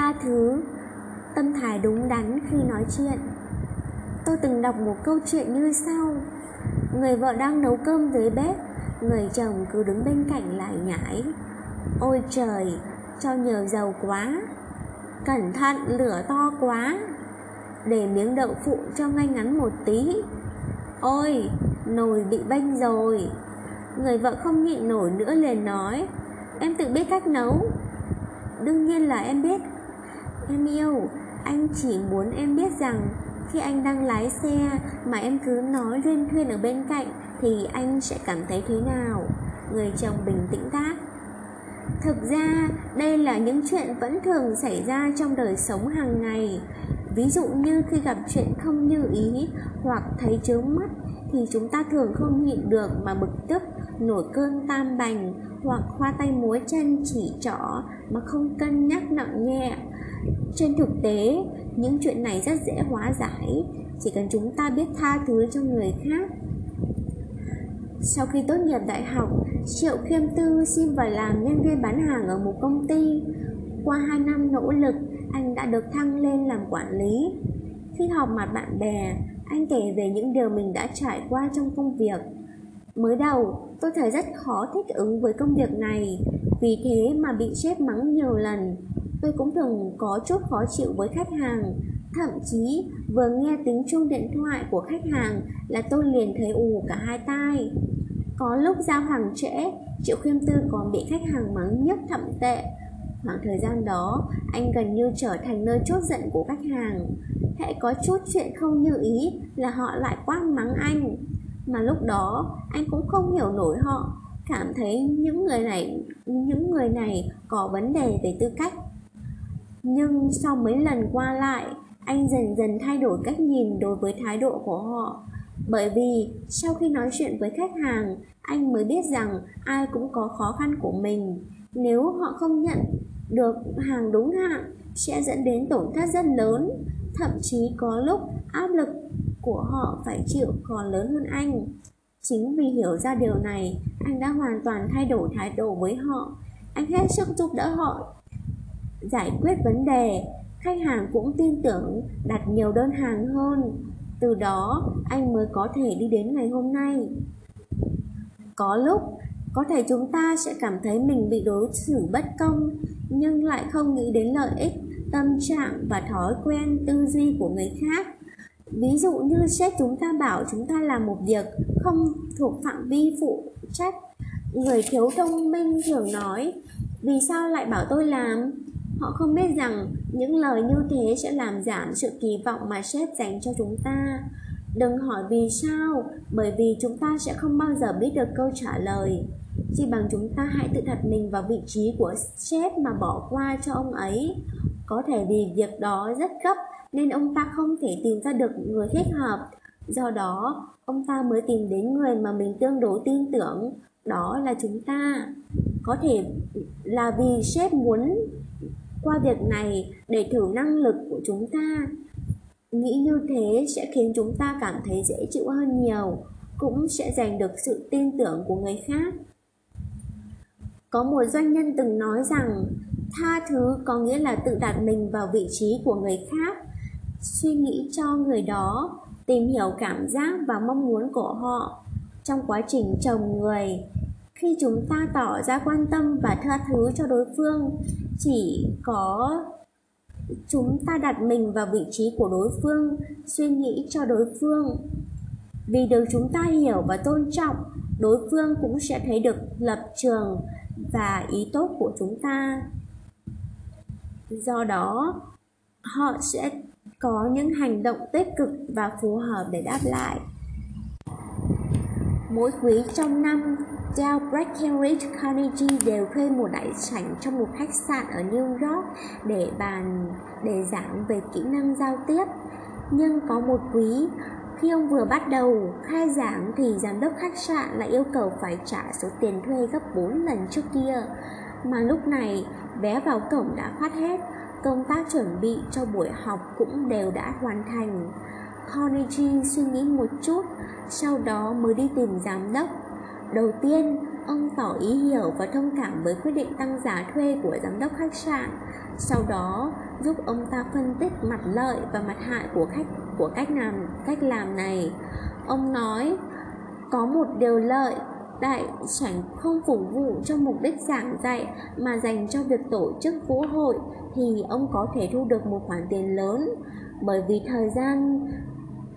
tha thứ. Tâm thái đúng đắn khi nói chuyện. Tôi từng đọc một câu chuyện như sau. Người vợ đang nấu cơm dưới bếp, người chồng cứ đứng bên cạnh lại nhải ôi trời, cho nhiều dầu quá. Cẩn thận, lửa to quá. Để miếng đậu phụ cho ngay ngắn một tí. Ôi, nồi bị bênh rồi. Người vợ không nhịn nổi nữa liền nói, em tự biết cách nấu. Đương nhiên là em biết em yêu. Anh chỉ muốn em biết rằng khi anh đang lái xe mà em cứ nói luyên thuyên ở bên cạnh thì anh sẽ cảm thấy thế nào? Người chồng bình tĩnh đáp. Thực ra, đây là những chuyện vẫn thường xảy ra trong đời sống hàng ngày. Ví dụ như khi gặp chuyện không như ý hoặc thấy chướng mắt thì chúng ta thường không nhịn được mà bực tức, nổi cơn tam bành hoặc khoa tay múa chân chỉ trỏ mà không cân nhắc nặng nhẹ. Trên thực tế, những chuyện này rất dễ hóa giải, chỉ cần chúng ta biết tha thứ cho người khác. Sau khi tốt nghiệp đại học, triệu khiêm tư xin vào làm nhân viên bán hàng ở một công ty. Qua 2 năm nỗ lực, anh đã được thăng lên làm quản lý. Khi họp mặt bạn bè, anh kể về những điều mình đã trải qua trong công việc mới đầu, tôi thấy rất khó thích ứng với công việc này. Vì thế mà bị sếp mắng nhiều lần. Tôi cũng thường có chút khó chịu với khách hàng. Thậm chí, vừa nghe tiếng chuông điện thoại của khách hàng là tôi liền thấy ù cả hai tai. Có lúc giao hàng trễ, triệu khiêm tư còn bị khách hàng mắng nhất thậm tệ. Khoảng thời gian đó, anh gần như trở thành nơi chốt giận của khách hàng. Hệ có chút chuyện không như ý là họ lại quát mắng anh mà lúc đó, anh cũng không hiểu nổi họ. Cảm thấy những người này, những người này có vấn đề về tư cách. Nhưng sau mấy lần qua lại, anh dần dần thay đổi cách nhìn đối với thái độ của họ. Bởi vì sau khi nói chuyện với khách hàng, anh mới biết rằng ai cũng có khó khăn của mình. Nếu họ không nhận được hàng đúng hạn, sẽ dẫn đến tổn thất rất lớn. Thậm chí có lúc áp lực của họ phải chịu còn lớn hơn anh. Chính vì hiểu ra điều này, anh đã hoàn toàn thay đổi thái độ với họ. Anh hết sức giúp đỡ họ, giải quyết vấn đề. Khách hàng cũng tin tưởng đặt nhiều đơn hàng hơn. Từ đó, anh mới có thể đi đến ngày hôm nay. Có lúc, có thể chúng ta sẽ cảm thấy mình bị đối xử bất công, nhưng lại không nghĩ đến lợi ích, tâm trạng và thói quen tư duy của người khác ví dụ như sếp chúng ta bảo chúng ta làm một việc không thuộc phạm vi phụ trách, người thiếu thông minh thường nói, vì sao lại bảo tôi làm? Họ không biết rằng những lời như thế sẽ làm giảm sự kỳ vọng mà sếp dành cho chúng ta. Đừng hỏi vì sao, bởi vì chúng ta sẽ không bao giờ biết được câu trả lời. Chỉ bằng chúng ta hãy tự đặt mình vào vị trí của sếp mà bỏ qua cho ông ấy. Có thể vì việc đó rất gấp nên ông ta không thể tìm ra được người thích hợp. Do đó, ông ta mới tìm đến người mà mình tương đối tin tưởng, đó là chúng ta. Có thể là vì sếp muốn qua việc này để thử năng lực của chúng ta. Nghĩ như thế sẽ khiến chúng ta cảm thấy dễ chịu hơn nhiều, cũng sẽ giành được sự tin tưởng của người khác. Có một doanh nhân từng nói rằng, tha thứ có nghĩa là tự đặt mình vào vị trí của người khác suy nghĩ cho người đó, tìm hiểu cảm giác và mong muốn của họ. Trong quá trình chồng người, khi chúng ta tỏ ra quan tâm và tha thứ cho đối phương, chỉ có chúng ta đặt mình vào vị trí của đối phương, suy nghĩ cho đối phương. Vì được chúng ta hiểu và tôn trọng, đối phương cũng sẽ thấy được lập trường và ý tốt của chúng ta. Do đó, họ sẽ có những hành động tích cực và phù hợp để đáp lại mỗi quý trong năm Dale Breckenridge Carnegie đều thuê một đại sảnh trong một khách sạn ở New York để bàn để giảng về kỹ năng giao tiếp. Nhưng có một quý, khi ông vừa bắt đầu khai giảng thì giám đốc khách sạn lại yêu cầu phải trả số tiền thuê gấp 4 lần trước kia. Mà lúc này, vé vào cổng đã phát hết, công tác chuẩn bị cho buổi học cũng đều đã hoàn thành. Carnegie suy nghĩ một chút, sau đó mới đi tìm giám đốc. Đầu tiên, ông tỏ ý hiểu và thông cảm với quyết định tăng giá thuê của giám đốc khách sạn. Sau đó giúp ông ta phân tích mặt lợi và mặt hại của khách của cách làm cách làm này. Ông nói có một điều lợi đại sảnh không phục vụ cho mục đích giảng dạy mà dành cho việc tổ chức vũ hội, thì ông có thể thu được một khoản tiền lớn. Bởi vì thời gian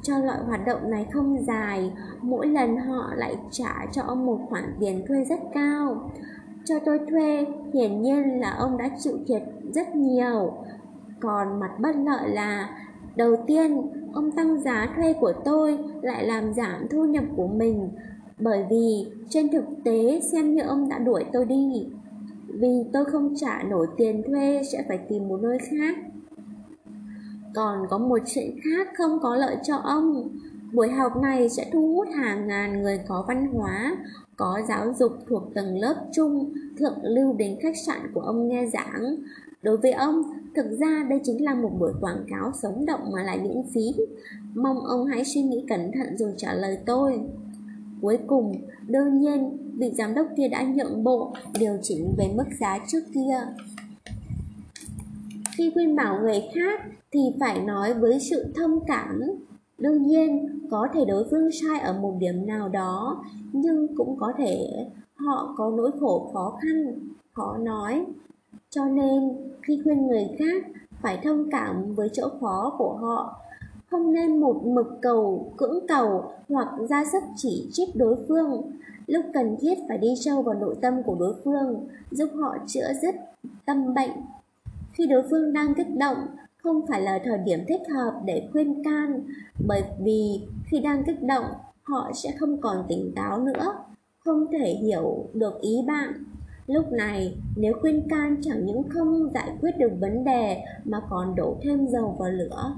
cho loại hoạt động này không dài, mỗi lần họ lại trả cho ông một khoản tiền thuê rất cao. Cho tôi thuê, hiển nhiên là ông đã chịu thiệt rất nhiều. Còn mặt bất lợi là, đầu tiên, ông tăng giá thuê của tôi lại làm giảm thu nhập của mình bởi vì, trên thực tế, xem như ông đã đuổi tôi đi. Vì tôi không trả nổi tiền thuê sẽ phải tìm một nơi khác. Còn có một chuyện khác không có lợi cho ông. Buổi học này sẽ thu hút hàng ngàn người có văn hóa, có giáo dục thuộc tầng lớp trung thượng lưu đến khách sạn của ông nghe giảng. Đối với ông, thực ra đây chính là một buổi quảng cáo sống động mà lại miễn phí. Mong ông hãy suy nghĩ cẩn thận rồi trả lời tôi cuối cùng, đương nhiên, vị giám đốc kia đã nhượng bộ, điều chỉnh về mức giá trước kia. Khi khuyên bảo người khác thì phải nói với sự thông cảm. Đương nhiên, có thể đối phương sai ở một điểm nào đó, nhưng cũng có thể họ có nỗi khổ khó khăn. Khó nói, cho nên, khi khuyên người khác phải thông cảm với chỗ khó của họ không nên một mực cầu, cưỡng cầu hoặc ra sức chỉ trích đối phương. Lúc cần thiết phải đi sâu vào nội tâm của đối phương, giúp họ chữa dứt tâm bệnh. Khi đối phương đang kích động, không phải là thời điểm thích hợp để khuyên can, bởi vì khi đang kích động, họ sẽ không còn tỉnh táo nữa, không thể hiểu được ý bạn. Lúc này, nếu khuyên can chẳng những không giải quyết được vấn đề mà còn đổ thêm dầu vào lửa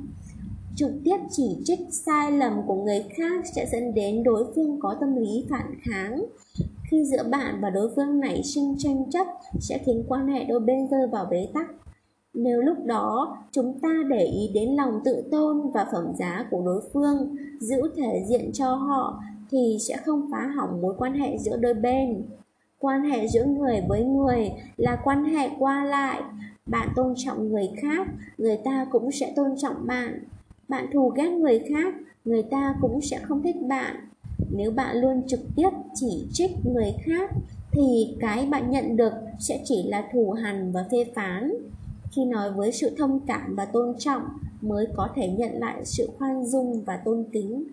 trực tiếp chỉ trích sai lầm của người khác sẽ dẫn đến đối phương có tâm lý phản kháng. Khi giữa bạn và đối phương nảy sinh tranh chấp, sẽ khiến quan hệ đôi bên rơi vào bế tắc. Nếu lúc đó, chúng ta để ý đến lòng tự tôn và phẩm giá của đối phương, giữ thể diện cho họ, thì sẽ không phá hỏng mối quan hệ giữa đôi bên. Quan hệ giữa người với người là quan hệ qua lại. Bạn tôn trọng người khác, người ta cũng sẽ tôn trọng bạn bạn thù ghét người khác, người ta cũng sẽ không thích bạn. Nếu bạn luôn trực tiếp chỉ trích người khác, thì cái bạn nhận được sẽ chỉ là thù hằn và phê phán. Khi nói với sự thông cảm và tôn trọng mới có thể nhận lại sự khoan dung và tôn kính.